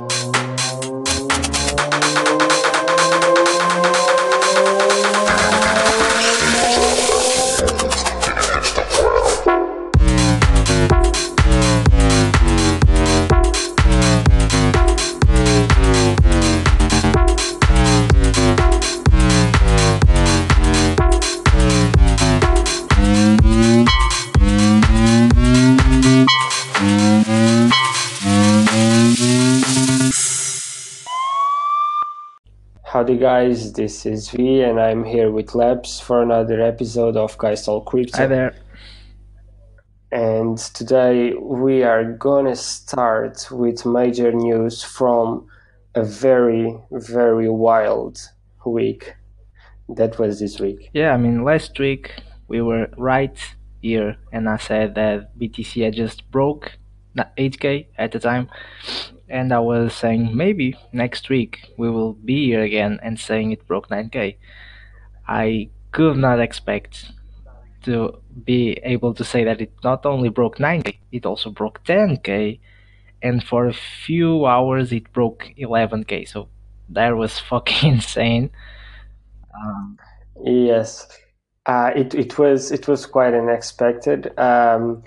Música Howdy guys, this is V and I'm here with Labs for another episode of Guys Talk Crypto. Hi there. And today we are gonna start with major news from a very, very wild week. That was this week. Yeah, I mean, last week we were right here, and I said that BTC had just broke 8k at the time, and I was saying maybe next week we will be here again and saying it broke 9k. I could not expect to be able to say that it not only broke 9k, it also broke 10k, and for a few hours it broke 11k. So that was fucking insane. Um, yes, uh, it it was it was quite unexpected um,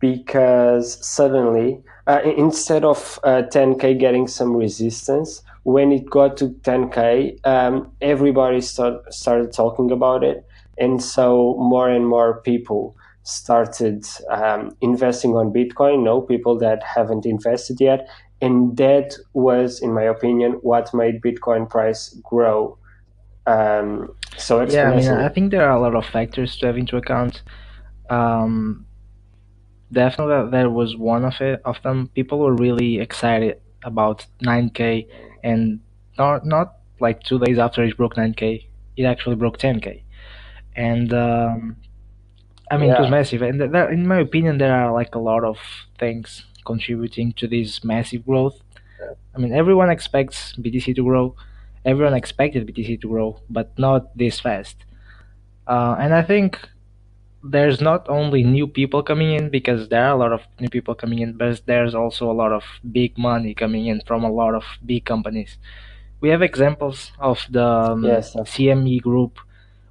because suddenly uh, instead of uh, 10k getting some resistance, when it got to 10k, um, everybody start, started talking about it, and so more and more people started um, investing on Bitcoin. No people that haven't invested yet, and that was, in my opinion, what made Bitcoin price grow um, so yeah, I mean, I think there are a lot of factors to have into account. Um, definitely, there was one of it of them. People were really excited about 9k, and not not like two days after it broke 9k, it actually broke 10k, and um, I mean yeah. it was massive. And there, in my opinion, there are like a lot of things contributing to this massive growth. I mean, everyone expects BTC to grow everyone expected BTC to grow, but not this fast. Uh, and I think there's not only new people coming in because there are a lot of new people coming in, but there's also a lot of big money coming in from a lot of big companies. We have examples of the um, yes. CME group,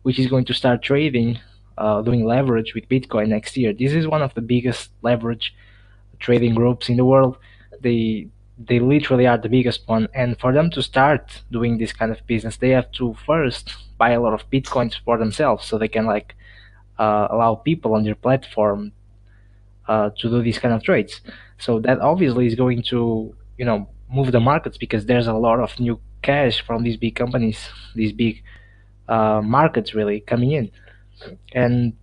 which is going to start trading, uh, doing leverage with Bitcoin next year. This is one of the biggest leverage trading groups in the world. They they literally are the biggest one and for them to start doing this kind of business they have to first buy a lot of bitcoins for themselves so they can like uh, allow people on their platform uh, to do these kind of trades. So that obviously is going to you know move the markets because there's a lot of new cash from these big companies these big uh, markets really coming in. And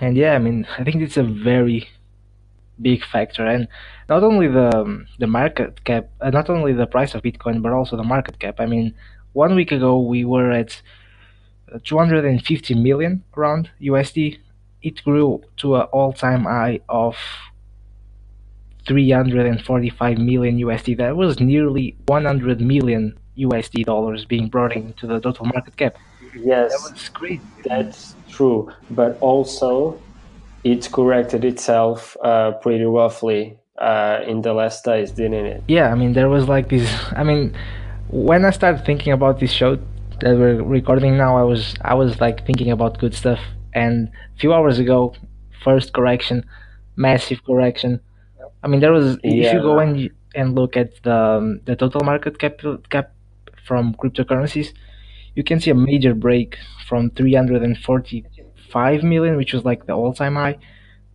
and yeah i mean i think it's a very big factor. And not only the the market cap uh, not only the price of bitcoin but also the market cap. I mean one week ago we were at 250 million around usd it grew to an all-time high of 345 million usd that was nearly 100 million usd dollars being brought into the total market cap yes that was great that's true but also it corrected itself uh, pretty roughly uh, in the last days, didn't it? Yeah, I mean, there was like this. I mean, when I started thinking about this show that we're recording now, I was I was like thinking about good stuff. And a few hours ago, first correction, massive correction. I mean, there was yeah. if you go and and look at the um, the total market cap cap from cryptocurrencies, you can see a major break from 345 million, which was like the all time high,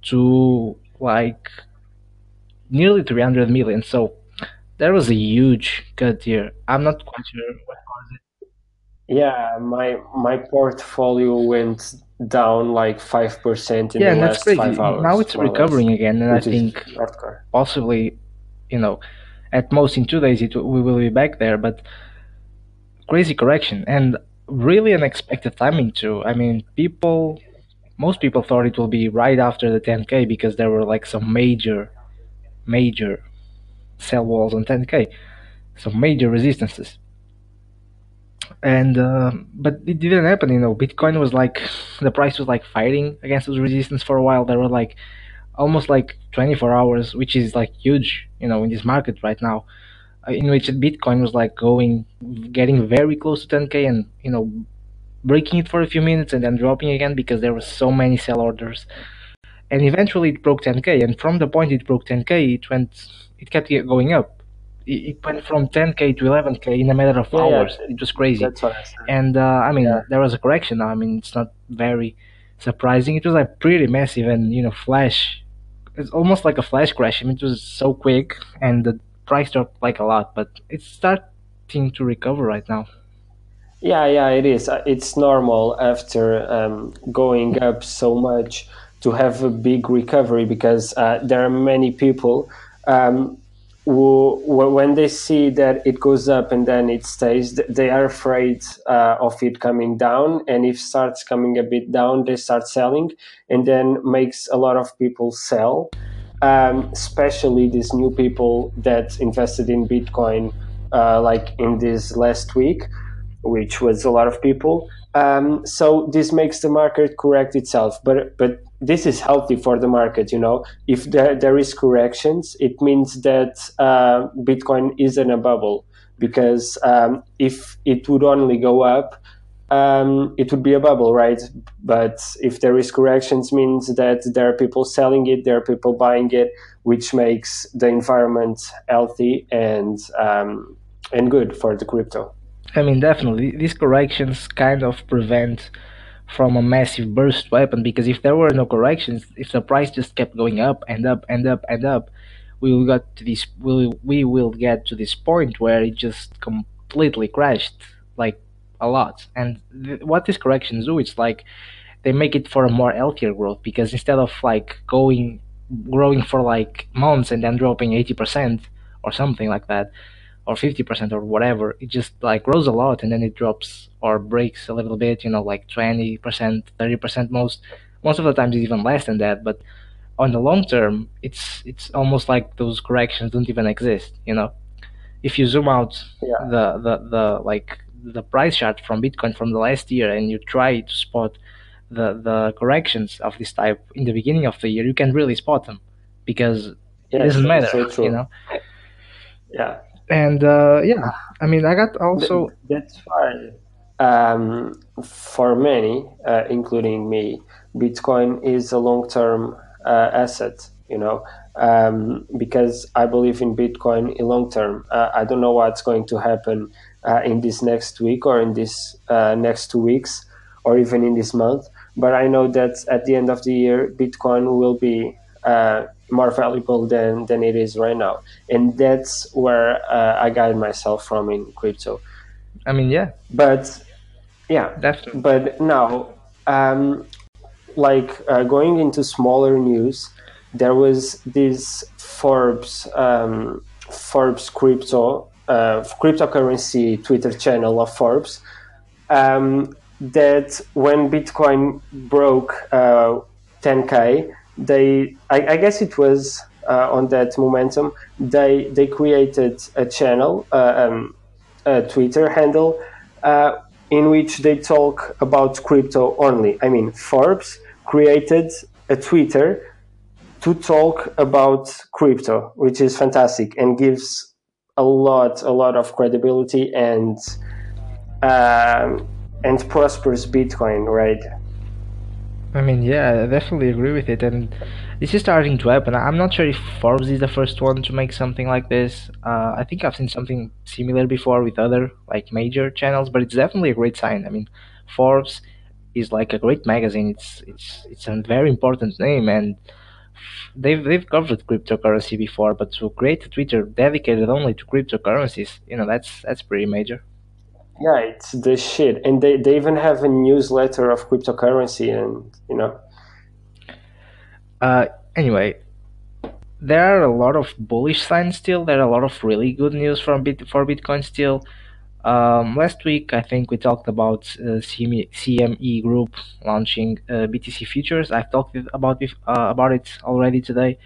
to like nearly 300 million. So there was a huge cut here. I'm not quite sure what. Yeah, my my portfolio went down like five percent in yeah, the last crazy. five hours. Now it's recovering again, and I think hardcore. possibly, you know, at most in two days it we will be back there. But crazy correction and really unexpected timing too. I mean, people most people thought it will be right after the 10k because there were like some major major sell walls on 10k some major resistances and uh, but it didn't happen you know. Bitcoin was like the price was like fighting against those resistance for a while. There were like almost like 24 hours, which is like huge, you know, in this market right now, uh, in which Bitcoin was like going, getting very close to 10k, and you know, breaking it for a few minutes and then dropping again because there were so many sell orders, and eventually it broke 10k, and from the point it broke 10k, it went, it kept going up. It went from 10k to 11k in a matter of Yeah, yeah, hours. It was crazy. that's what I said. And uh, I mean, Yeah. there was a correction. I mean, it's not very surprising. It was like pretty massive and you know, flash. It's almost like a flash crash. I mean, it was so quick, and the price dropped like a lot. But it's starting to recover right now. Yeah, yeah, it is. Uh, It's normal after um, going up so much to have a big recovery because uh, there are many people um, who, when they see that it goes up and then it stays, they are afraid uh, of it coming down. And if starts coming a bit down, they start selling, and then makes a lot of people sell. Um, especially these new people that invested in Bitcoin, uh, like in this last week which was a lot of people. Um, so this makes the market correct itself, but but this is healthy for the market. You know, if there there is corrections, it means that uh, Bitcoin is in a bubble because um, if it would only go up. Um, it would be a bubble, right? But if there is corrections, means that there are people selling it, there are people buying it, which makes the environment healthy and um, and good for the crypto. I mean, definitely, these corrections kind of prevent from a massive burst weapon because if there were no corrections, if the price just kept going up and up and up and up, we will get to this we we will get to this point where it just completely crashed like a lot. And th- what these corrections do, it's like they make it for a more healthier growth because instead of like going growing for like months and then dropping 80% or something like that or 50% or whatever it just like grows a lot and then it drops or breaks a little bit you know like 20% 30% most. Most of the times it's even less than that but on the long term it's it's almost like those corrections don't even exist you know? If you zoom out Yeah. the the, the like the price chart from bitcoin from the last year and you try to spot the the corrections of this type in the beginning of the year you can really spot them because it doesn't matter so you know? Yeah, and uh, yeah i mean i got also that's why um, for many, uh, including me, Bitcoin is a long-term uh, asset. You know, um, because I believe in Bitcoin in long term. Uh, I don't know what's going to happen uh, in this next week or in this uh, next two weeks or even in this month, but I know that at the end of the year, Bitcoin will be more valuable than than it is right now, and that's where uh, I guide myself from in crypto. i mean yeah. But yeah, definitely. But now, um, like uh, going into smaller news, there was this Forbes um, Forbes crypto uh, cryptocurrency Twitter channel of Forbes um, that when Bitcoin broke uh, 10k, they I, I guess it was uh, on that momentum they they created a channel, uh, um, a Twitter handle. Uh, in which they talk about crypto only. I mean, Forbes created a Twitter to talk about crypto, which is fantastic and gives a lot, a lot of credibility and um, and prospers Bitcoin, right? I mean, yeah, I definitely agree with it, and this is starting to happen. I'm not sure if Forbes is the first one to make something like this. Uh, I think I've seen something similar before with other like major channels, but it's definitely a great sign. I mean, Forbes is like a great magazine. It's it's it's a very important name, and they've they've covered cryptocurrency before, but to create a Twitter dedicated only to cryptocurrencies, you know, that's that's pretty major. Yeah, it's the shit, and they, they even have a newsletter of cryptocurrency, and you know, Uh, anyway, there are a lot of bullish signs still. There are a lot of really good news from Bit for Bitcoin still. Um, last week, I think we talked about uh, CME, Group launching uh, BTC futures. I've talked about with, uh, about it already today.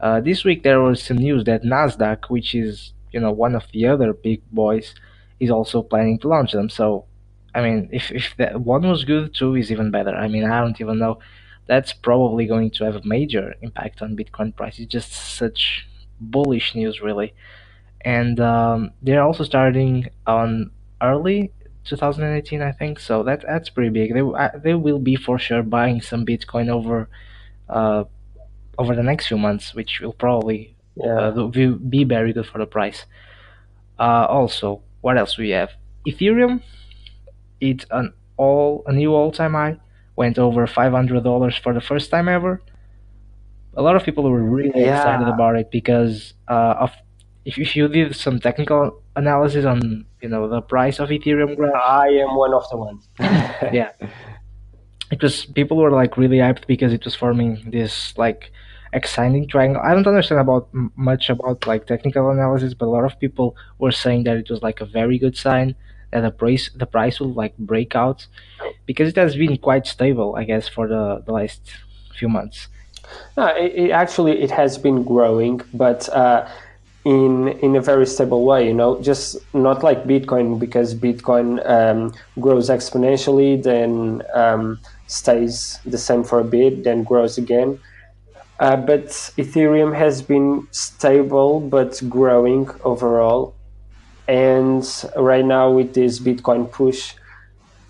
Uh, this week there was some news that Nasdaq, which is you know one of the other big boys, is also planning to launch them. So, I mean, if if that one was good, two is even better. I mean, I don't even know that's probably going to have a major impact on Bitcoin price. It's just such bullish news, really. And um, they're also starting on early 2018, I think. So that that's pretty big. They uh, they will be for sure buying some Bitcoin over uh, over the next few months, which will probably uh, yeah. be very good for the price. Uh, also, what else we have? Ethereum, it's an all a new all-time high, went over five hundred dollars for the first time ever. A lot of people were really excited about it because uh, of if, if you did some technical analysis on you know the price of Ethereum graph, I am one of the ones. yeah, it was people were like really hyped because it was forming this like exciting triangle. I don't understand about m- much about like technical analysis, but a lot of people were saying that it was like a very good sign that the price the price will like break out because it has been quite stable, I guess, for the, the last few months. No, it, it actually it has been growing, but uh, in in a very stable way. You know, just not like Bitcoin because Bitcoin um, grows exponentially, then um, stays the same for a bit, then grows again. Uh, but Ethereum has been stable but growing overall. And right now, with this Bitcoin push,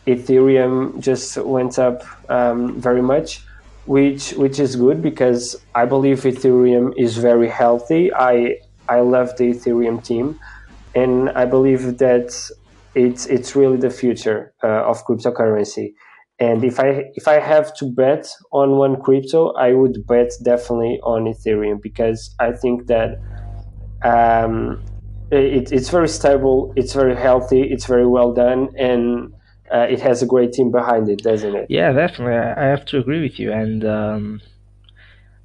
Ethereum just went up um, very much, which which is good because I believe Ethereum is very healthy. I I love the Ethereum team, and I believe that it's it's really the future uh, of cryptocurrency. And if I if I have to bet on one crypto, I would bet definitely on Ethereum because I think that um, it, it's very stable, it's very healthy, it's very well done, and uh, it has a great team behind it, doesn't it? Yeah, definitely. I, have to agree with you. And um,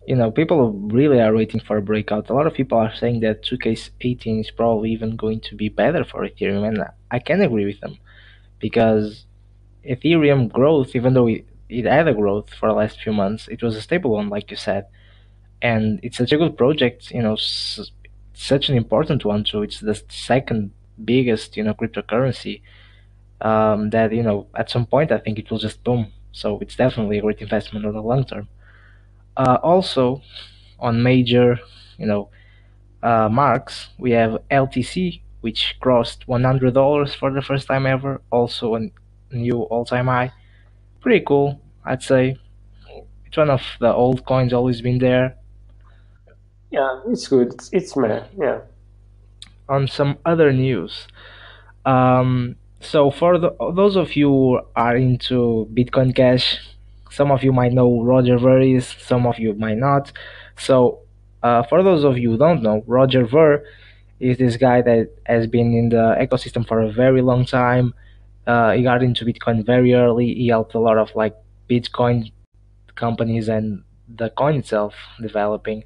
you know, people really are waiting for a breakout. A lot of people are saying that 2K18 is probably even going to be better for Ethereum, and I can agree with them because Ethereum growth, even though it, it had a growth for the last few months, it was a stable one, like you said, and it's such a good project. You know, s- such an important one too. It's the second biggest, you know, cryptocurrency. Um, that you know, at some point, I think it will just boom. So it's definitely a great investment on the long term. Uh, also, on major, you know, uh, marks, we have LTC, which crossed $100 for the first time ever, also a new all-time high. Pretty cool, I'd say. It's one of the old coins, always been there. Yeah, it's good. It's, it's meh. Yeah. On some other news, um, so for the, those of you who are into Bitcoin Cash, some of you might know Roger Ver is, some of you might not. So uh, for those of you who don't know, Roger Ver is this guy that has been in the ecosystem for a very long time. Uh, he got into Bitcoin very early. He helped a lot of like Bitcoin companies and the coin itself developing.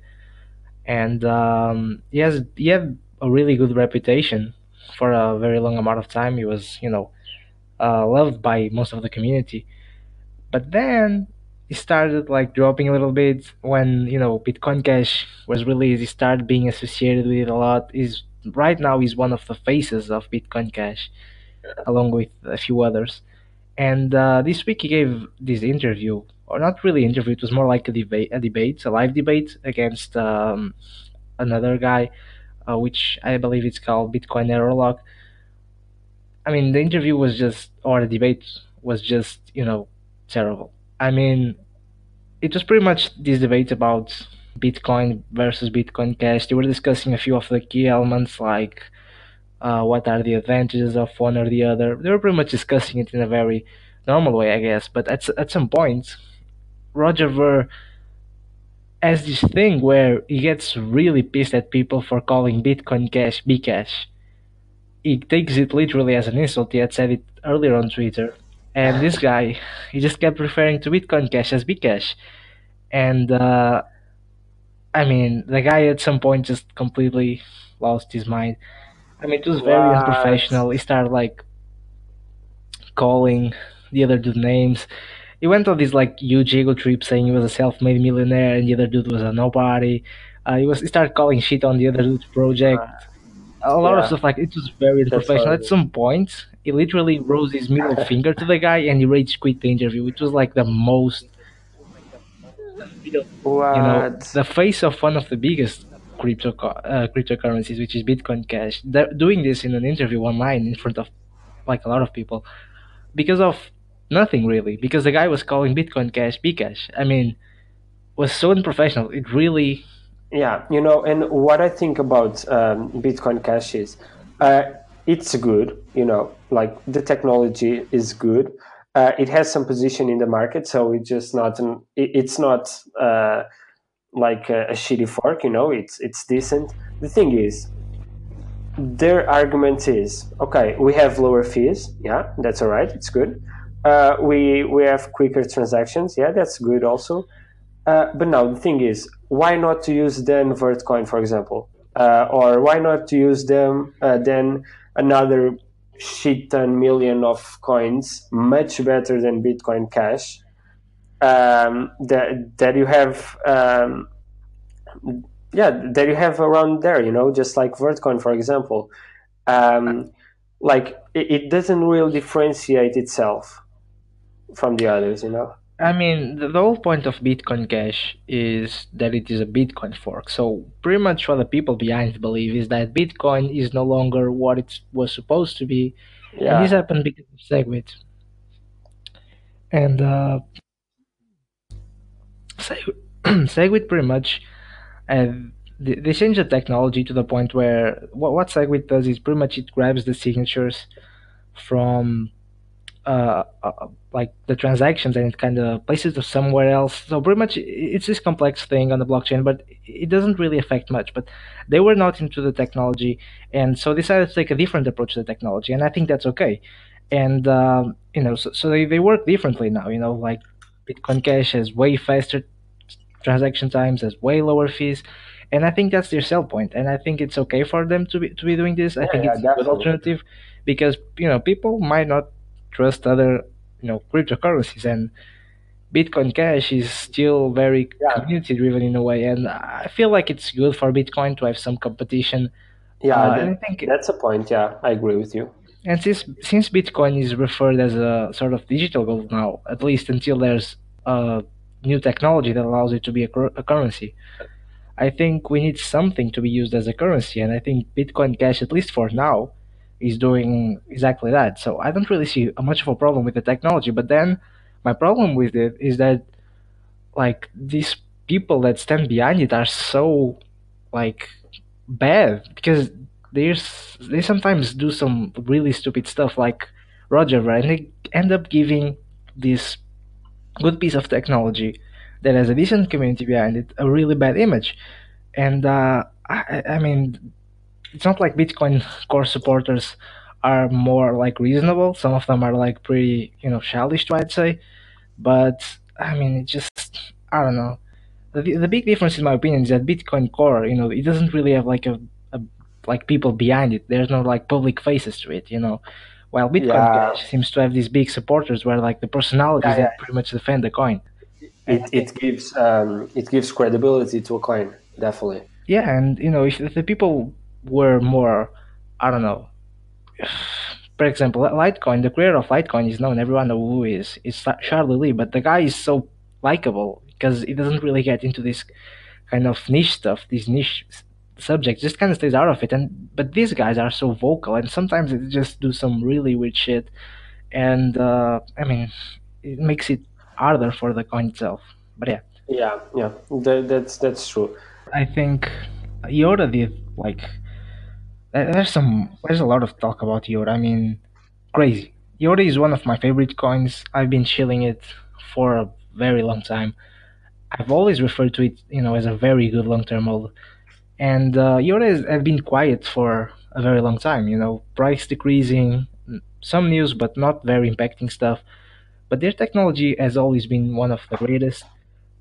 And um, he has he had a really good reputation for a very long amount of time. He was you know uh, loved by most of the community. But then he started like dropping a little bit when you know Bitcoin Cash was released. He started being associated with it a lot. He's right now he's one of the faces of Bitcoin Cash, along with a few others. And uh, this week he gave this interview, or not really interview. It was more like a debate, a debate, a live debate against um, another guy, uh, which I believe it's called Bitcoin Errorlog. I mean, the interview was just, or the debate was just, you know, terrible. I mean, it was pretty much this debate about Bitcoin versus Bitcoin Cash. They were discussing a few of the key elements, like uh, what are the advantages of one or the other. They were pretty much discussing it in a very normal way, I guess. But at at some point, Roger Ver has this thing where he gets really pissed at people for calling Bitcoin Cash Bcash. He takes it literally as an insult. He had said it earlier on Twitter. And this guy, he just kept referring to Bitcoin Cash as Bcash. And uh, I mean, the guy at some point just completely lost his mind. I mean, it was very What? unprofessional. He started like calling the other dude names. He went on this like huge ego trip saying he was a self-made millionaire and the other dude was a nobody. Uh, he was he started calling shit on the other dude's Uh, project. A lot of stuff like it was very unprofessional. At some point, he literally rose his middle finger to the guy and he rage quit the interview, which was like the most you know the face of one of the biggest crypto uh, cryptocurrencies, which is Bitcoin Cash. They're doing this in an interview online in front of like a lot of people because of nothing really. Because the guy was calling Bitcoin Cash Bcash. I mean, was so unprofessional. It really Yeah, you know, and what I think about um, Bitcoin Cash is, uh, it's good. You know, like the technology is good. Uh, it has some position in the market, so it's just not an. It, it's not uh, like a, a shitty fork. You know, it's it's decent. The thing is, their argument is okay. We have lower fees. Yeah, that's all right. It's good. Uh, we we have quicker transactions. Yeah, that's good also uh, but now the thing is, why not to use then Vertcoin, for example, uh, or why not to use them uh, then another shit ton million of coins, much better than Bitcoin Cash, um, that that you have, um, yeah, that you have around there, you know, just like Vertcoin, for example, um, like it, it doesn't really differentiate itself from the others, you know. I mean, the, the whole point of Bitcoin Cash is that it is a Bitcoin fork. So pretty much what the people behind believe is that Bitcoin is no longer what it was supposed to be, and this happened because of Segwit. And uh, Seg- Segwit pretty much uh, they, they changed the technology to the point where what, what Segwit does is pretty much it grabs the signatures from uh, uh, like the transactions and it kind of places them somewhere else. So pretty much it's this complex thing on the blockchain, but it doesn't really affect much. But they were not into the technology, and so decided to take a different approach to the technology, and I think that's okay. And um, you know, so, so they, they work differently now. You know, like Bitcoin Cash has way faster transaction times, has way lower fees, and I think that's their sell point. And I think it's okay for them to be to be doing this. I think yeah, it's a good alternative because you know people might not trust other you know cryptocurrencies and Bitcoin Cash is still very Yeah, community driven in a way, and I feel like it's good for Bitcoin to have some competition. Yeah, Uh, that I think, that's a point. Yeah, I agree with you. And since since Bitcoin is referred as a sort of digital gold now, at least until there's a new technology that allows it to be a, a currency, I think we need something to be used as a currency, and I think Bitcoin Cash, at least for now, is doing exactly that. So I don't really see much of a problem with the technology. But then my problem with it is that like these people that stand behind it are so like bad because there's they sometimes do some really stupid stuff like Roger Ver, and they end up giving this good piece of technology that has a decent community behind it a really bad image. And uh, I, I mean it's not like bitcoin core supporters are more like reasonable. Some of them are like pretty you know childish i'd say. But i mean it just i don't know. The, the big difference in my opinion is that bitcoin core you know it doesn't really have like a like people behind it. There's no like public faces to it you know? While bitcoin Yeah, cash seems to have these big supporters where like the personalities yeah, yeah. that pretty much defend the coin. It it gives um it gives credibility to a coin, definitely. yeah and you know if, if the people were more i don't know. For example litecoin the creator of litecoin is known everyone knows who is. It's charlie lee but the guy is so likable because he doesn't really get into this kind of niche stuff these niche subjects just kind of stays out of it and but these guys are so vocal and sometimes they just do some really weird shit and uh, i mean it makes it harder for the coin itself but yeah Yeah, yeah. That, that's that's true. i think IOTA did like There's some. There's a lot of talk about IOTA. I mean, crazy. IOTA is one of my favorite coins. I've been chilling it for a very long time. I've always referred to it, you know, as a very good long-term hold. And uh, have been quiet for a very long time. You know, price decreasing, some news, but not very impacting stuff. But their technology has always been one of the greatest.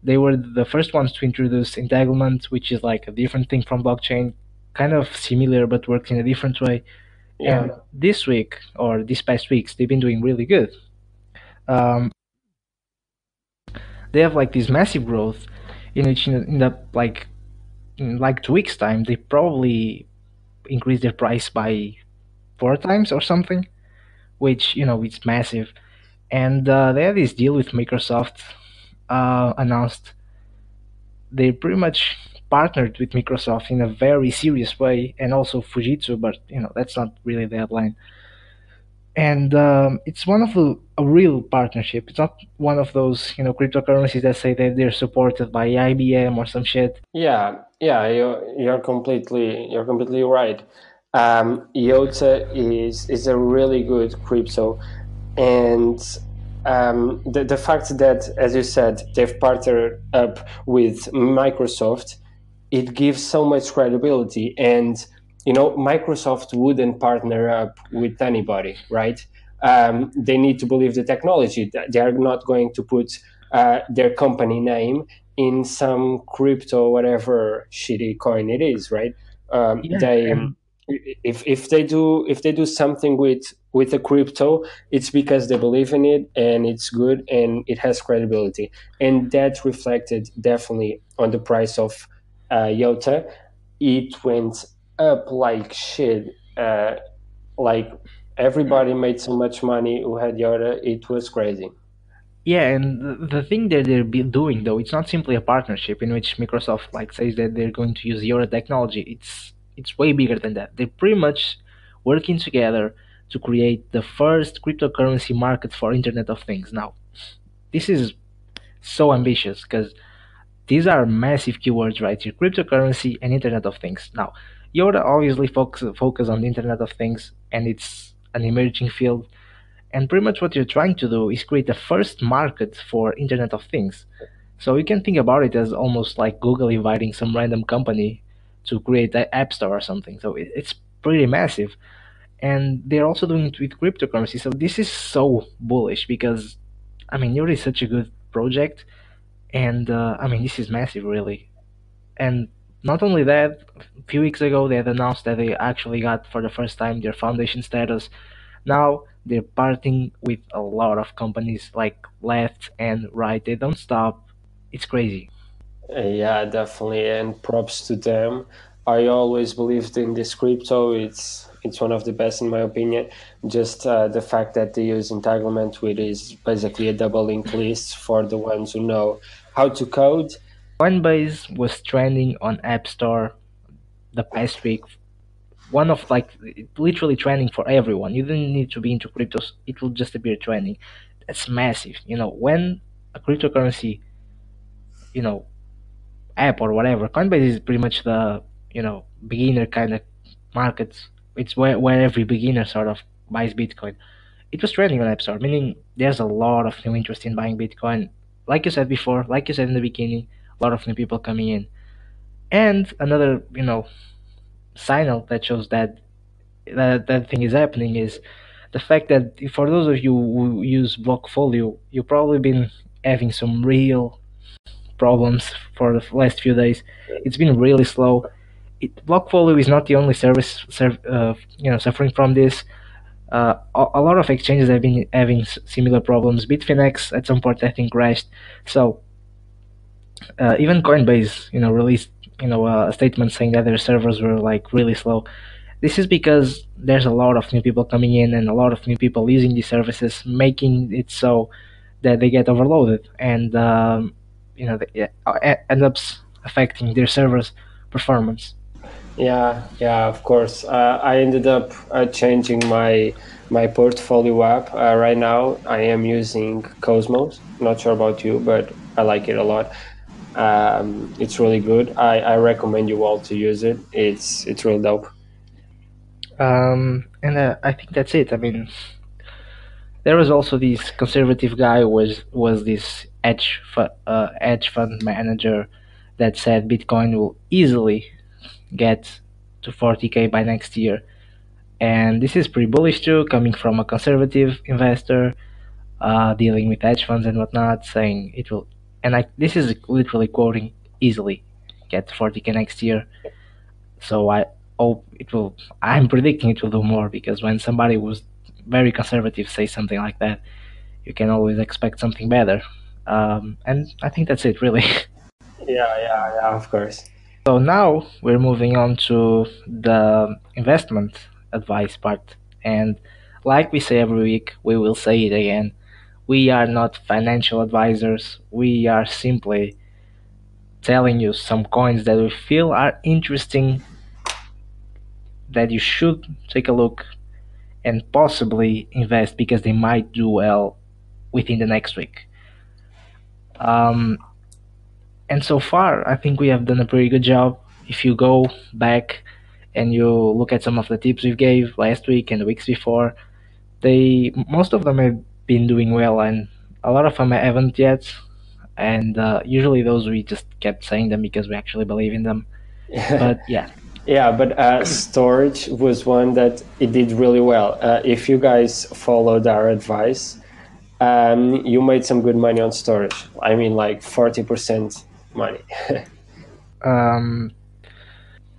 They were the first ones to introduce entanglement, which is like a different thing from blockchain, kind of similar but works in a different way and Yeah, this week or these past weeks they've been doing really good um, they have like this massive growth in which in, in the like in like two weeks time they probably increase their price by four times or something which you know it's massive and uh, they had this deal with microsoft uh, announced they pretty much partnered with Microsoft in a very serious way, and also Fujitsu, but you know that's not really the headline. And um, it's one of the a real partnership. It's not one of those you know cryptocurrencies that say that they're supported by IBM or some shit. Yeah, yeah, you're, you're completely you're completely right. Um, is is a really good crypto, and um, the the fact that, as you said, they've partnered up with Microsoft, it gives so much credibility. And you know, Microsoft wouldn't partner up with anybody, right? Um, they need to believe the technology. They are not going to put uh, their company name in some crypto, whatever shitty coin it is, right? Um, Yeah, they if if they do if they do something with with a crypto it's because they believe in it and it's good and it has credibility. And that reflected definitely on the price of uh, Iota it went up like shit uh, like everybody made so much money who had Iota it was crazy Yeah, and the, thing that they're doing though, it's not simply a partnership in which Microsoft like says that they're going to use your technology. It's it's way bigger than that. They're pretty much working together to create the first cryptocurrency market for Internet of Things. Now, this is so ambitious because these are massive keywords right here: cryptocurrency and Internet of Things. Now, IOTA obviously focus focus on the Internet of Things, and it's an emerging field and pretty much what you're trying to do is create the first market for Internet of Things. So you can think about it as almost like Google inviting some random company to create an app store or something. So it's pretty massive. And they're also doing it with cryptocurrency. So this is so bullish because, I mean, IOTA is such a good project. And, uh, I mean, this is massive, really. And not only that, a few weeks ago they had announced that they actually got for the first time their foundation status now they're parting with a lot of companies like left and right. They don't stop. It's crazy. Yeah definitely and props to them I always believed in this crypto it's it's one of the best in my opinion just uh, the fact that they use entanglement which is basically a double linked list for the ones who know how to code Coinbase was trending on App Store the past week. One of like literally trending for everyone. You didn't need to be into cryptos. It will just appear trending. That's massive. You know, when a cryptocurrency, you know, app or whatever, Coinbase is pretty much the, you know, beginner kind of market. It's where, where every beginner sort of buys Bitcoin it was trending on App Store, meaning there's a lot of new interest in buying Bitcoin. Like you said before, like you said in the beginning, a lot of new people coming in. And another, you know, signal that shows that that, that thing is happening is the fact that for those of you who use Blockfolio, you've probably been having some real problems for the last few days. It's been really slow. It, Blockfolio is not the only service, serv- uh, you know, suffering from this. Uh, a, a lot of exchanges have been having similar problems. Bitfinex at some point I think crashed. So uh, even Coinbase, you know, released you know a statement saying that their servers were like really slow. This is because there's a lot of new people coming in and a lot of new people using these services, making it so that they get overloaded and um, you know it ends up affecting their servers performance. Yeah, yeah, of course. Uh, I ended up uh, changing my my portfolio app. Uh, right now, I am using Cosmos. Not sure about you, but I like it a lot. Um, it's really good. I, I recommend you all to use it. It's it's real dope. Um, and uh, I think that's it. I mean, there was also this conservative guy who was was this hedge fu- uh, hedge fund manager that said Bitcoin will easily get to 40k by next year, and this is pretty bullish too, coming from a conservative investor uh, dealing with hedge funds and whatnot, saying it will. And I this is literally quoting easily get 40k next year. So I hope it will. I'm predicting it will do more because when somebody was very conservative says something like that, you can always expect something better. Um, and I think that's it, really. Yeah, yeah, yeah. Of course. so now we're moving on to the investment advice part. And like we say every week, we will say it again. We are not financial advisors. We are simply telling you some coins that we feel are interesting that you should take a look and possibly invest because they might do well within the next week. Um, and so far, I think we have done a pretty good job. If you go back and you look at some of the tips we gave last week and the weeks before, they most of them been doing well, and a lot of them haven't yet. And uh, usually those we just kept saying them because we actually believe in them. But yeah, Yeah, but uh, Storj was one that it did really well. Uh, if you guys followed our advice, um, you made some good money on Storj. I mean, like 40% money. um,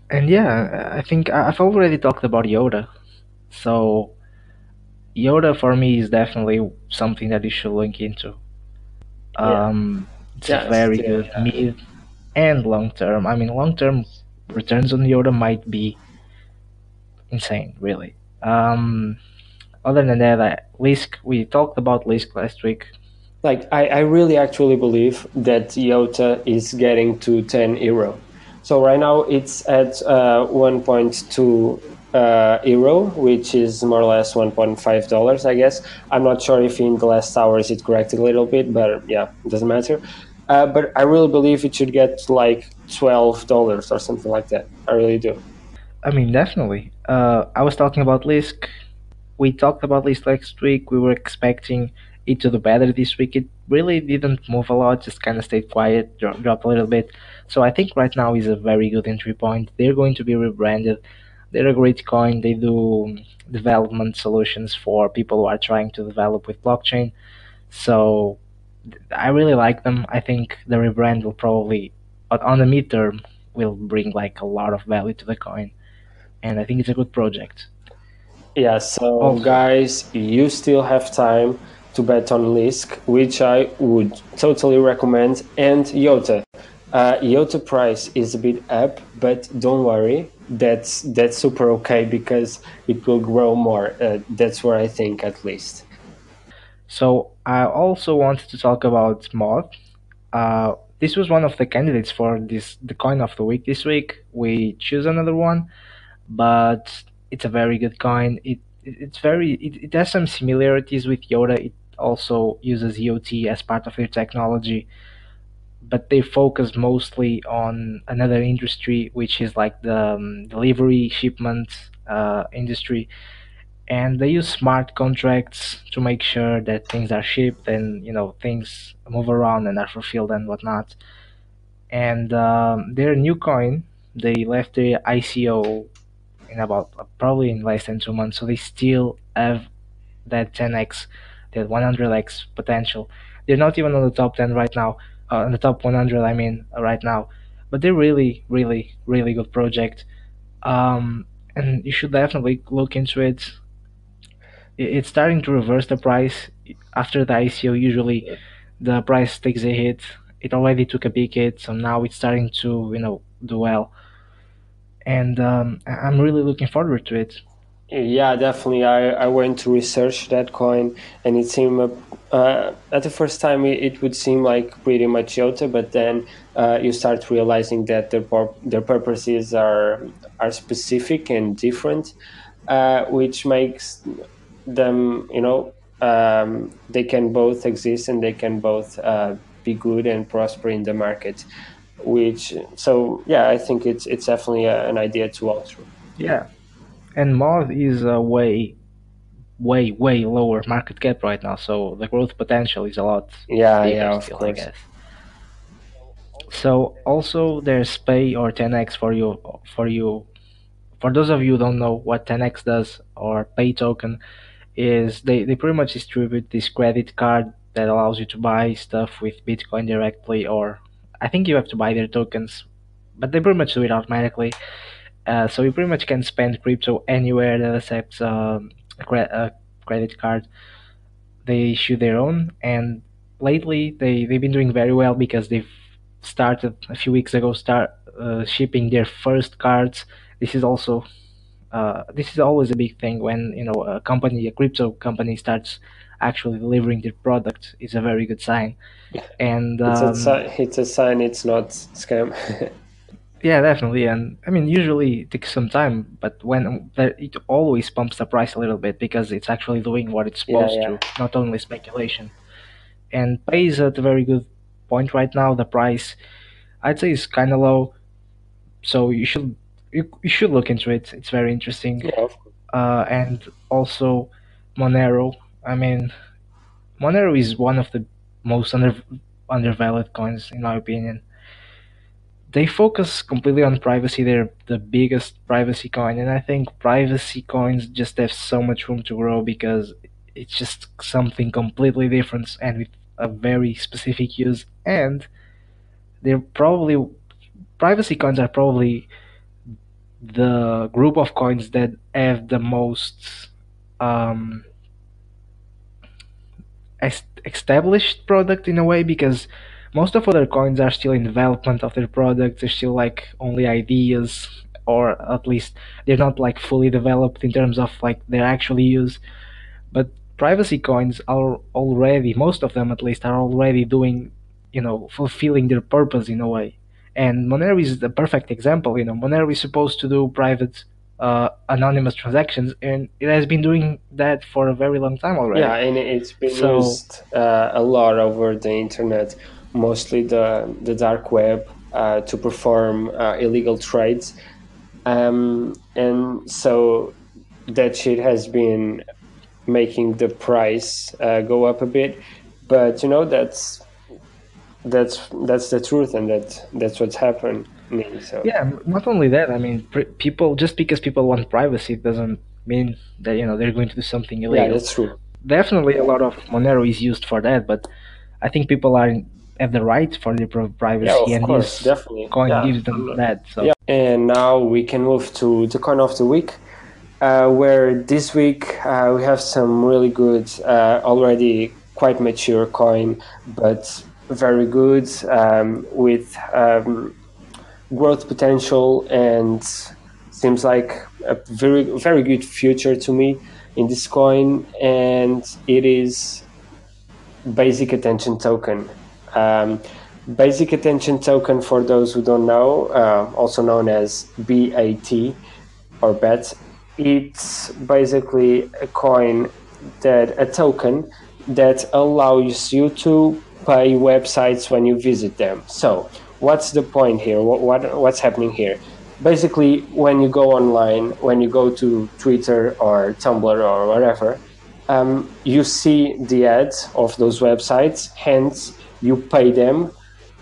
and yeah, I think I- I've already talked about IOTA. So IOTA for me is definitely something that you should look into. yeah, Um, it's yeah, very still, good yeah. mid and long term. I mean, long term returns on IOTA might be insane, really. Um, other than that, I, Lisk, we talked about Lisk last week. Like, I, I really actually believe that IOTA is getting to 10 euro. So right now it's at uh, 1.2 uh, euro, which is more or less 1.5 dollars, I guess. I'm not sure if in the last hours it corrected a little bit, but yeah, it doesn't matter. Uh, but I really believe it should get like 12 dollars or something like that. I really do. I mean, definitely. Uh, I was talking about Lisk. We talked about Lisk last week. We were expecting it to do better this week. It really didn't move a lot, just kind of stayed quiet, dro- dropped a little bit. So I think right now is a very good entry point. They're going to be rebranded. They're a great coin. They do development solutions for people who are trying to develop with blockchain. So I really like them. I think the rebrand will probably, but on the midterm, will bring like a lot of value to the coin and I think it's a good project. Yeah, so Also, guys, you still have time to bet on Lisk, which I would totally recommend, and IOTA. Uh, IOTA price is a bit up, but don't worry, that's that's super okay because it will grow more. Uh, that's what I think, at least. so I also wanted to talk about mod. Uh, this was one of the candidates for this the coin of the week this week. We choose another one, but it's a very good coin. It, it it's very it, it has some similarities with IOTA. It also uses IoT as part of their technology, but they focus mostly on another industry, which is like the um, delivery shipment uh, industry and they use smart contracts to make sure that things are shipped and you know things move around and are fulfilled and whatnot. And um, their new coin, they left their ICO in about uh, probably in less than two months, so they still have that 10x, that 100x potential. They're not even on the top 10 right now, uh, on the top 100, I mean, right now, but they're really, really, really good project. Um, and you should definitely look into it it's starting to reverse the price after the ICO. Usually, the price takes a hit. It already took a big hit, so now it's starting to you know do well, and um, I- am really looking forward to it. Yeah, definitely. I, I went to research that coin, and it seemed uh, uh, at the first time it, it would seem like pretty much IOTA, but then uh, you start realizing that their pur- their purposes are are specific and different, uh, which makes them, you know, um, they can both exist and they can both uh, be good and prosper in the market. Which so yeah, I think it's it's definitely a, an idea to through. Yeah, and MOD is a way, way, way lower market cap right now, so the growth potential is a lot Yeah, yeah, of still, I course. guess. So also there's Pay or TenX for you for you for those of you who don't know what TenX does or Pay token is they, they pretty much distribute this credit card that allows you to buy stuff with Bitcoin directly, or I think you have to buy their tokens, but they pretty much do it automatically. Uh, so you pretty much can spend crypto anywhere that accepts um, a, cre- a credit card. They issue their own, and lately they they've been doing very well because they've started a few weeks ago start uh, shipping their first cards. This is also uh, this is always a big thing when you know a company, a crypto company, starts actually delivering their product is a very good sign. And It's a um, it's a sign it's not scam. yeah, definitely. And I mean, usually it takes some time, but when there- it always pumps the price a little bit because it's actually doing what it's Yeah, supposed yeah. to, not only speculation. And Pay is at a very good point right now. The price, I'd say, is kind of low, so you should you, you should look into it. It's very interesting. Yeah, of course. Uh, and also Monero. I mean, Monero is one of the most under undervalued coins in my opinion. They focus completely on privacy. They're the biggest privacy coin, and I think privacy coins just have so much room to grow because it's just something completely different and with a very specific use. And they're probably privacy coins are probably the group of coins that have the most um, est- established product in a way because most of other coins are still in development of their products they're still like only ideas or at least they're not like fully developed in terms of like their actual use. But privacy coins are already most of them at least are already doing you know fulfilling their purpose in a way. And monero is the perfect example you know. Monero is supposed to do private uh, anonymous transactions and it has been doing that for a very long time already. Yeah, and it's been So- used uh, a lot over the internet, mostly the the dark web, uh, to perform uh, illegal trades, um, and so that shit has been making the price uh, go up a bit. But you know that's that's that's the truth, and that that's what's happening. So Yeah, not only that. I mean, pr- people just because people want privacy doesn't mean that you know they're going to do something illegal. yeah, that's true. Definitely, a lot of Monero is used for that, but I think people are have the right for their privacy, Yeah, of and course, definitely. coin Yeah. gives them that. So Yeah. And now we can move to the coin of the week, uh, where this week uh, we have some really good, uh, already quite mature coin, but very good um, with um, growth potential and seems like a very very good future to me in this coin, and it is basic attention token. Um, basic attention token, for those who don't know, uh, also known as BAT or BAT, it's basically a coin that a token that allows you to pay websites when you visit them. So, what's the point here? What, what what's happening here? Basically, when you go online, when you go to Twitter or Tumblr or whatever, um, you see the ads of those websites, hence you pay them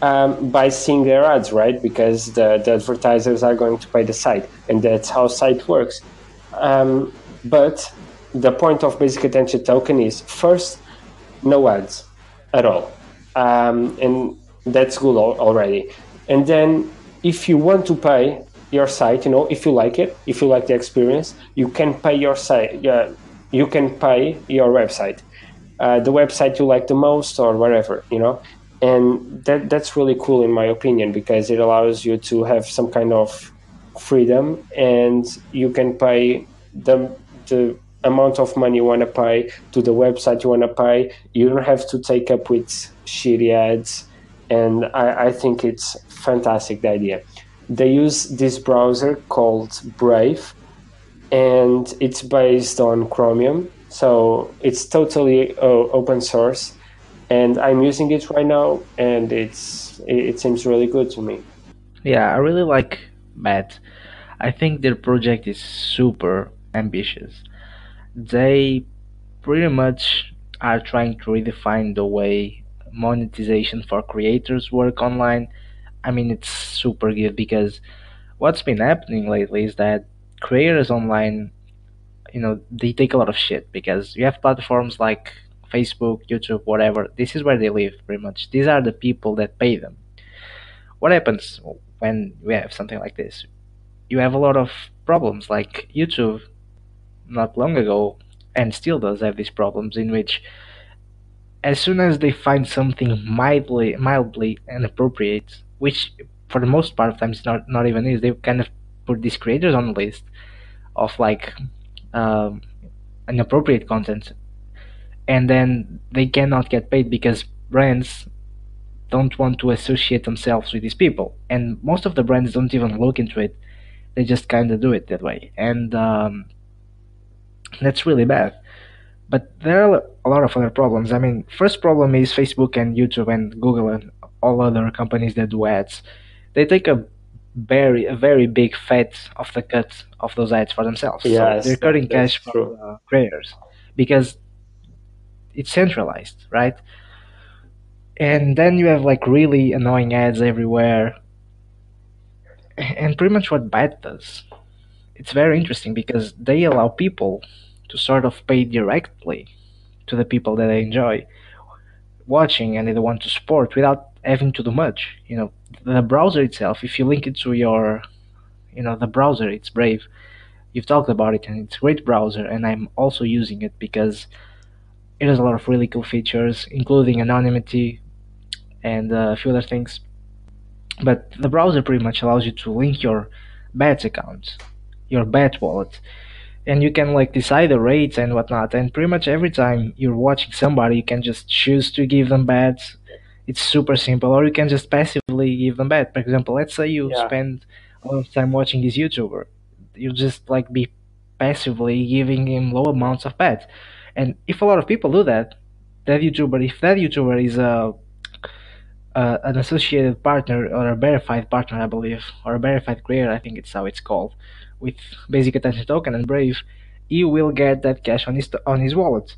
um, by seeing their ads, right? Because the, the advertisers are going to pay the site, and that's how site works. Um, but the point of basic attention token is first, no ads at all, um, and that's good already. And then, if you want to pay your site, you know, if you like it, if you like the experience, you can pay your site. Yeah, you can pay your website, uh, the website you like the most, or whatever, you know. And that that's really cool in my opinion because it allows you to have some kind of freedom, and you can pay the the amount of money you want to pay to the website you want to pay. You don't have to take up with shitty ads, and I, I think it's fantastic the idea. They use this browser called Brave, and it's based on Chromium, so it's totally uh, open source. And I'm using it right now, and it's it, seems really good to me. yeah, I really like BAT. I think their project is super ambitious. They pretty much are trying to redefine the way monetization for creators work online. I mean, it's super good because what's been happening lately is that creators online, you know, they take a lot of shit because you have platforms like Facebook, YouTube, whatever. This is where they live, pretty much. These are the people that pay them. What happens when we have something like this? You have a lot of problems, like YouTube, not long ago, and still does have these problems in which as soon as they find something mildly mildly inappropriate, which for the most part of times not not even is, they kind of put these creators on the list of like um, inappropriate content. and then they cannot get paid because brands don't want to associate themselves with these people. And most of the brands don't even look into it. They just kind of do it that way. And um, that's really bad. But there are a lot of other problems. I mean first problem is facebook and youtube and google and all other companies that do ads. They take a very a very big fat of the cut of those ads for themselves. So Yes, they're cutting cash from true. the creators because it's centralized right? And then you have like really annoying ads everywhere. And pretty much what bat does it's very interesting because they allow people to sort of pay directly to the people that they enjoy watching and they want to support without having to do much you know the browser itself if you link it to your you know the browser it's brave. You've talked about it and it's a great browser and i'm also using it because it has a lot of really cool features including anonymity and uh, a few other things. But the browser pretty much allows you to link your bats account your bat wallet and you can like decide the rates and whatnot. And pretty much every time you're watching somebody you can just choose to give them bats it's super simple or you can just passively give them bat. For example let's say you Yeah, spend a lot of time watching this youtuber. You just like be passively giving him low amounts of bats and if a lot of people do that that youtuber if that youtuber is a uh, an associated partner or a verified partner, I believe, or a verified creator, I think it's how it's called, with Basic Attention Token and Brave, he will get that cash on his on his wallet.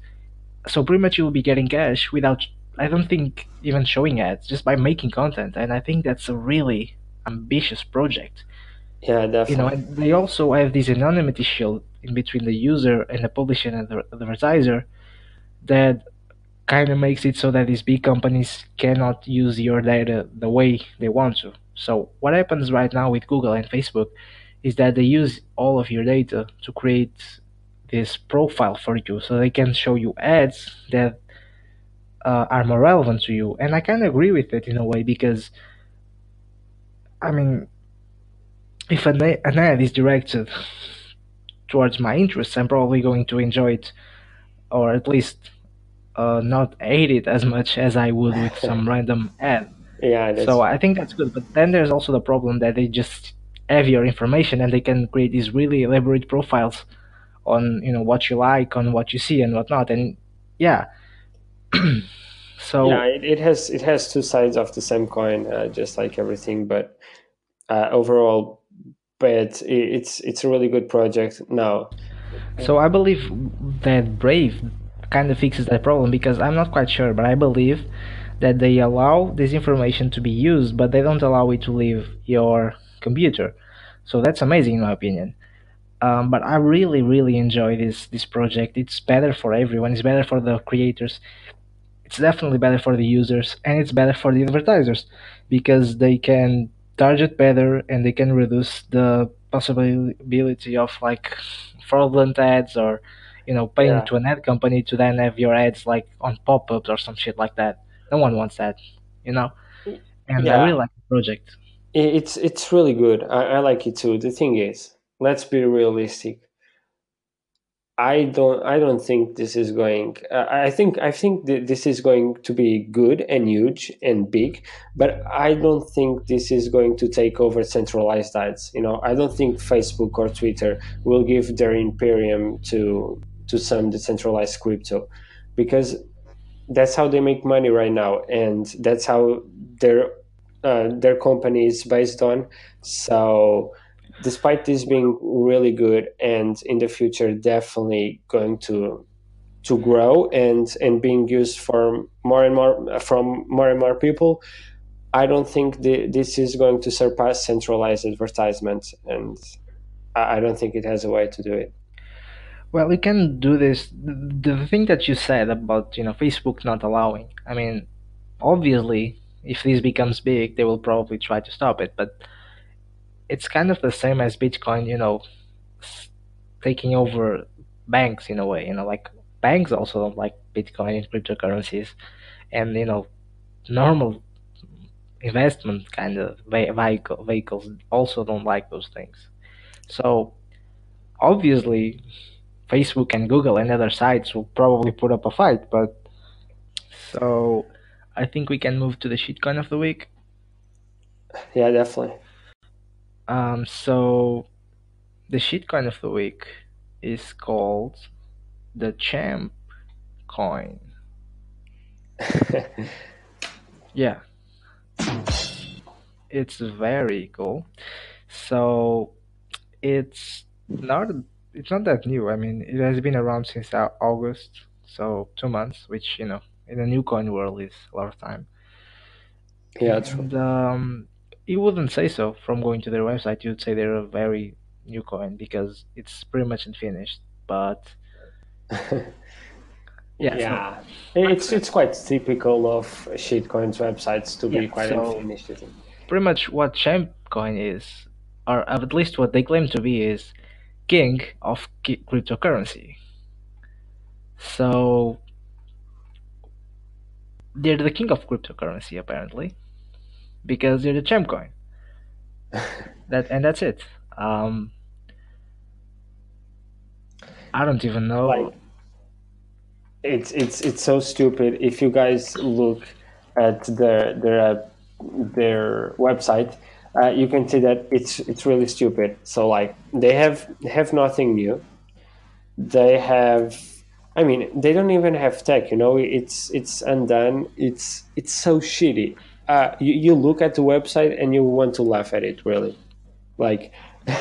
So pretty much you will be getting cash without, I don't think, even showing ads, just by making content. And I think that's a really ambitious project. yeah, definitely. You know, and they also have this anonymity shield in between the user and the publisher and the advertiser that kind of makes it so that these big companies cannot use your data the way they want to. So what happens right now with Google and Facebook is that they use all of your data to create this profile for you so they can show you ads that uh, are more relevant to you. And I kind of agree with it in a way because, I mean, if an, an ad is directed towards my interests, I'm probably going to enjoy it or at least uh, not hate it as much as I would with some random ad. Yeah, So I think that's good. But then there's also the problem that they just have your information and they can create these really elaborate profiles on you know what you like, on what you see and whatnot. And yeah, yeah. so It, it has it has two sides of the same coin, uh, just like everything. But uh, overall, but i- it's it's a really good project. Now, so I believe that Brave kind of fixes that problem because I'm not quite sure, but I believe that they allow this information to be used, but they don't allow it to leave your computer. So that's amazing in my opinion. um, but I really really enjoy this this project. It's better for everyone. It's better for the creators. It's definitely better for the users, and it's better for the advertisers because they can target better and they can reduce the possibility of like fraudulent ads or you know paying yeah, to an ad company to then have your ads like on pop-ups or some shit like that. No one wants that, you know. And I really like the project. It's it's really good. I, I like it too. The thing is, let's be realistic. I don't I don't think this is going. Uh, I think I think th- this is going to be good and huge and big, but I don't think this is going to take over centralized ads. You know, I don't think Facebook or Twitter will give their imperium to to some decentralized crypto, because that's how they make money right now, and that's how their uh, their company is based on. So despite this being really good and in the future definitely going to to grow and and being used for more and more from more and more people i don't think the, this is going to surpass centralized advertisement and i, don't think it has a way to do it Well, you can do this. The, the thing that you said about you know Facebook not allowing. I mean, obviously, if this becomes big, they will probably try to stop it. But it's kind of the same as Bitcoin. You know, taking over banks in a way. You know, like banks also don't like Bitcoin and cryptocurrencies, and you know, normal investment kind of vehicle vehicles also don't like those things. So obviously Facebook and Google and other sites will probably put up a fight. But so I think we can move to the shitcoin of the week. Yeah, definitely. Um, so the shitcoin of the week is called the Champ coin. yeah, it's very cool. So it's not it's not that new. I mean, it has been around since August, so two months, which you know, in a new coin world is a lot of time. Yeah, true. And um, you wouldn't say so from going to their website. You'd say they're a very new coin because it's pretty much unfinished. But yeah, yeah, so it's it's quite typical of shitcoins websites to be Yeah, quite so- unfinished. Pretty much what Champ coin is, or at least what they claim to be, is king of ki- cryptocurrency. So they're the king of cryptocurrency apparently, because you're the Champ coin. That and that's it. Um, I don't even know. Like, it's it's it's so stupid. If you guys look at their their uh, their website, uh, you can see that it's it's really stupid. So like they have they have nothing new. They have, I mean, they don't even have tech. You know, it's it's undone. It's it's so shitty. Uh, you you look at the website and you want to laugh at it. Really, like.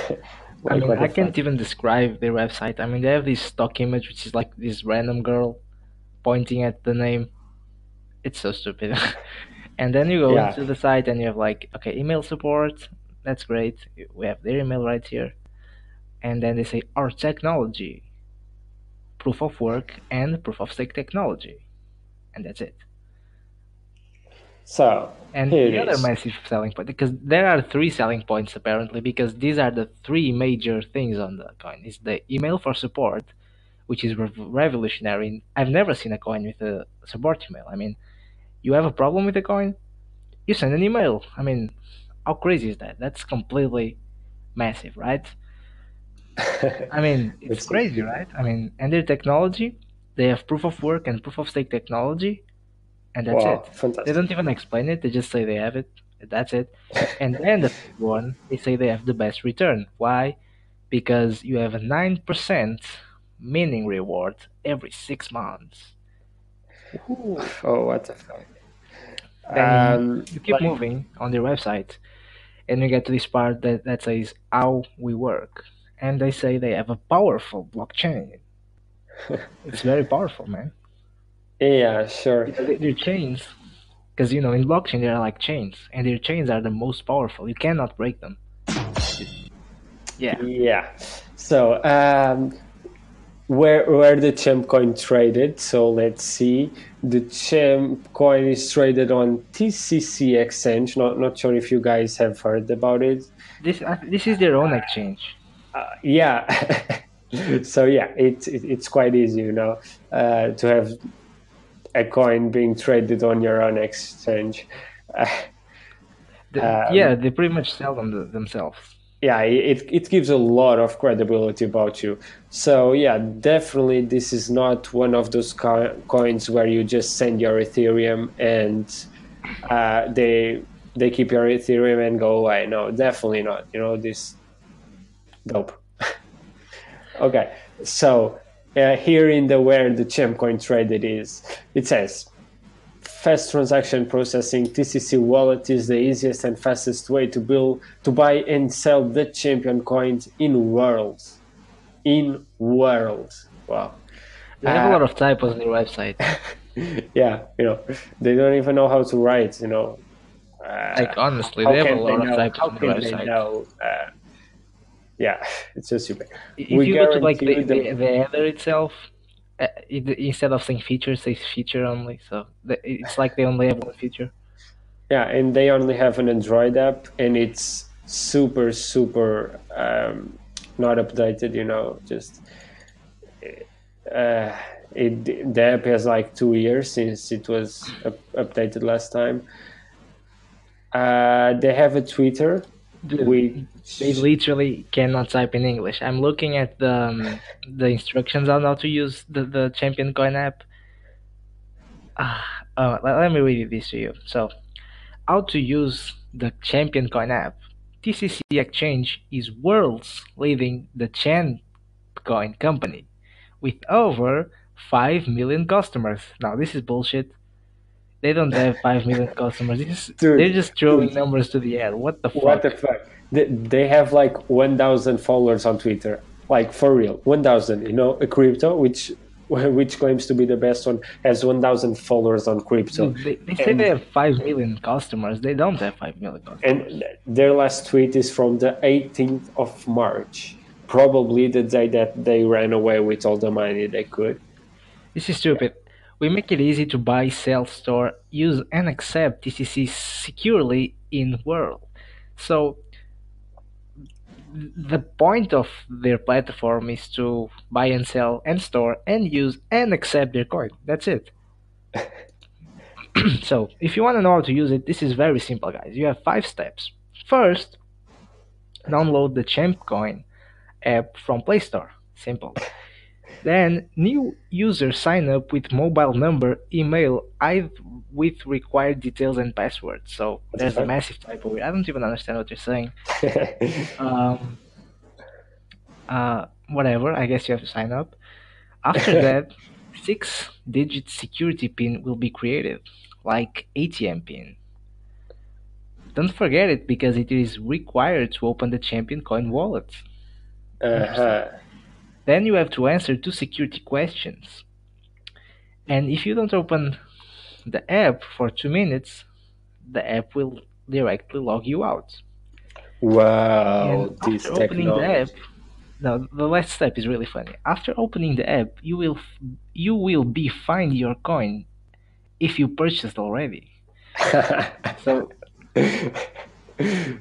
I mean, I can't fuck? even describe their website. I mean, they have this stock image, which is like this random girl pointing at the name. It's so stupid. and then you go Yeah. into the site and you have like, okay, email support. That's great. We have their email right here. And then they say our technology, proof of work, and proof of stake technology. And that's it. So And the other is. massive selling point, because there are three selling points apparently, because these are the three major things on the coin. It's the email for support, which is rev- revolutionary. I've never seen a coin with a support email. I mean, you have a problem with a coin, you send an email. I mean, how crazy is that? That's completely massive, right? I mean, it's It's- crazy, right? I mean, and their technology, they have proof of work and proof of stake technology, and that's wow, it. They don't even explain it. They just say they have it. That's it. And then the third one, they say they have the best return. Why? Because you have a nine percent meaning reward every six months. Ooh. Oh, what the fuck? Um, You keep like- moving on their website, and you get to this part that, that says how we work, and they say they have a powerful blockchain. it's very powerful, man. Yeah, sure. Because their chains, because you know in blockchain they are like chains, and their chains are the most powerful. You cannot break them. Yeah. Yeah. So, um, where where the champ coin traded? So let's see. The champ coin is traded on TCC exchange. Not not sure if you guys have heard about it. This uh, this is their own exchange. Uh, yeah. so yeah, it's it, it's quite easy, you know, uh, to have a coin being traded on your own exchange. The- Um, yeah, they pretty much sell them th- themselves. yeah it, it gives a lot of credibility about you so yeah definitely this is not one of those co- coins where you just send your ethereum and uh, they they keep your ethereum and go away no definitely not you know this dope okay so uh, here in the where the champ coin traded is it says fast transaction processing tcc wallet is the easiest and fastest way to build to buy and sell the champion coins in world in world wow They have a Uh, lot of typos on their website. yeah you know they don't even know how to write you know uh, Like honestly, they have a lot of typos on their can they website. know uh, yeah it's just stupid If We you go to like the, the, the- the header itself, uh, it, instead of saying feature, it says feature only. So the, it's like they only have one feature. Yeah, and they only have an Android app, and it's super, super um, not updated. You know, just uh, it the app has like two years since it was up, updated last time. Uh, they have a Twitter, Dude, they literally cannot type in English. I'm looking at the um, the instructions on how to use the, the Champion Coin app. Ah, uh, let, let me read this to you. So, how to use the Champion Coin app. TCC Exchange is world's leading the Chain Coin company with over 5 million customers. Now, this is bullshit. They don't have 5 million customers. This is, they're just throwing dude, numbers to the air. What the fuck? what the fuck? They, they have like 1,000 followers on Twitter. Like for real, 1,000. You know, a crypto which which claims to be the best one has 1,000 followers on crypto, Dude, they, they say they have 5 million customers. They don't have 5 million customers. and their last tweet is from the 18th of March, probably the day that they ran away with all the money they could. This is stupid. We make it easy to buy, sell, store, use, and accept TCC securely in world. So the point of their platform is to buy and sell and store and use and accept their coin. That's it. so if you want to know how to use it, this is very simple, guys. You have five steps. First, download the Champ Coin app from Play Store. Simple. Then new user sign up with mobile number, email, I with required details and password. So there's a massive typo. I don't even understand what you're saying. Um, uh, whatever. I guess you have to sign up. After that, six digit security pin will be created, like ATM pin. Don't forget it because it is required to open the Champion Coin wallet. Uh-huh. Then you have to answer two security questions. And if you don't open the app for two minutes, the app will directly log you out. And Wow, this after opening the app, now the last step is really funny. After opening the app, you will f- you will be fined your coin if you purchased already. So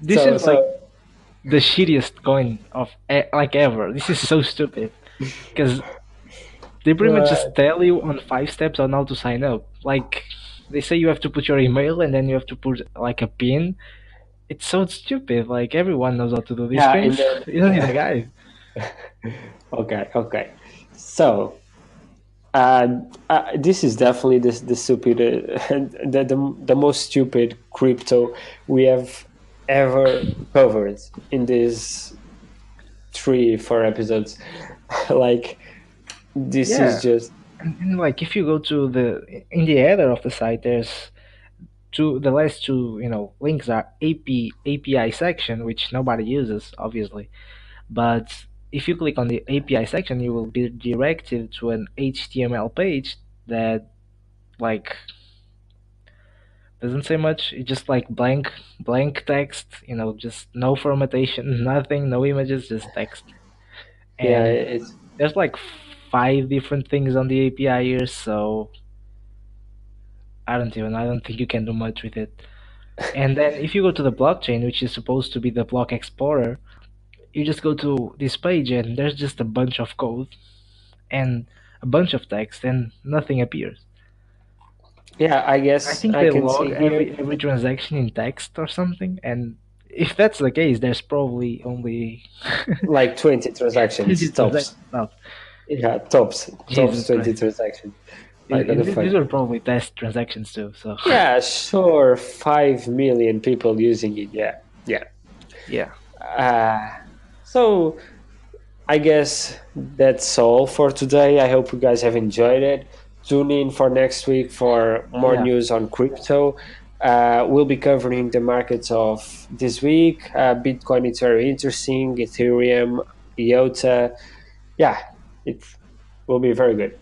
this so is like so the shittiest coin of e- like ever. This is so stupid because they pretty much just tell you on five steps on how to sign up. Like they say you have to put your email and then you have to put like a pin. It's so stupid. Like everyone knows how to do these Yeah, things. then You don't need a guide. okay, okay. So uh, uh, this is definitely the the stupid, uh, the, the the most stupid crypto we have ever covered in these three four episodes. like this is just and, and like if you go to the in the header of the site, there's two the last two you know links are AP API section, which nobody uses obviously, but if you click on the API section, you will be directed to an HTML page that like doesn't say much. It's just like blank blank text, you know, just no formattation, nothing, no images, just text. yeah, it's there's like five different things on the API here, so I don't even I don't think you can do much with it. And then if you go to the blockchain, which is supposed to be the block explorer, you just go to this page and there's just a bunch of code and a bunch of text and nothing appears. Yeah. I guess I think I they can log see every every transaction in text or something, and if that's the case, there's probably only like 20 transactions 20 tops transactions. Yeah tops tops 20 Christ. transactions like And- what the and fuck these are probably test transactions too. So yeah sure 5 million people using it yeah yeah yeah, uh, so i guess that's all for today i hope you guys have enjoyed it tune in for next week for more yeah, news on crypto uh, we'll be covering the markets of this week uh, bitcoin it's very interesting ethereum iota yeah it will be very good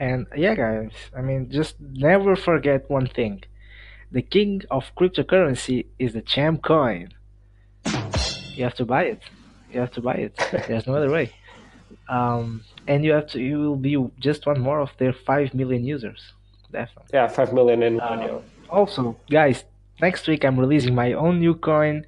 and yeah, guys. I mean, just never forget one thing: the king of cryptocurrency is the Champ Coin. You have to buy it. You have to buy it. There's no other way. Um, and you have to. You will be just one more of their five million users. Definitely. Yeah, five million in one Um, year. also, guys, next week I'm releasing my own new coin.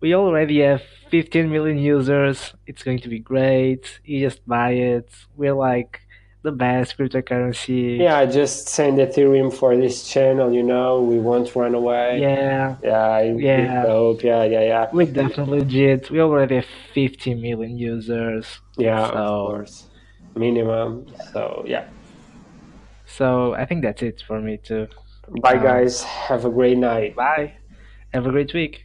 We already have 15 million users. It's going to be great. You just buy it. We're like the best cryptocurrency. Yeah, just send Ethereum for this channel. You know, we won't run away. Yeah, Yeah, yeah. hope. Yeah, yeah, yeah. We definitely legit. We already have 50 million users. Yeah, So- of course. Minimum. So yeah. So I think that's it for me too. Bye, Uh, guys. Have a great night. Bye. Have a great week.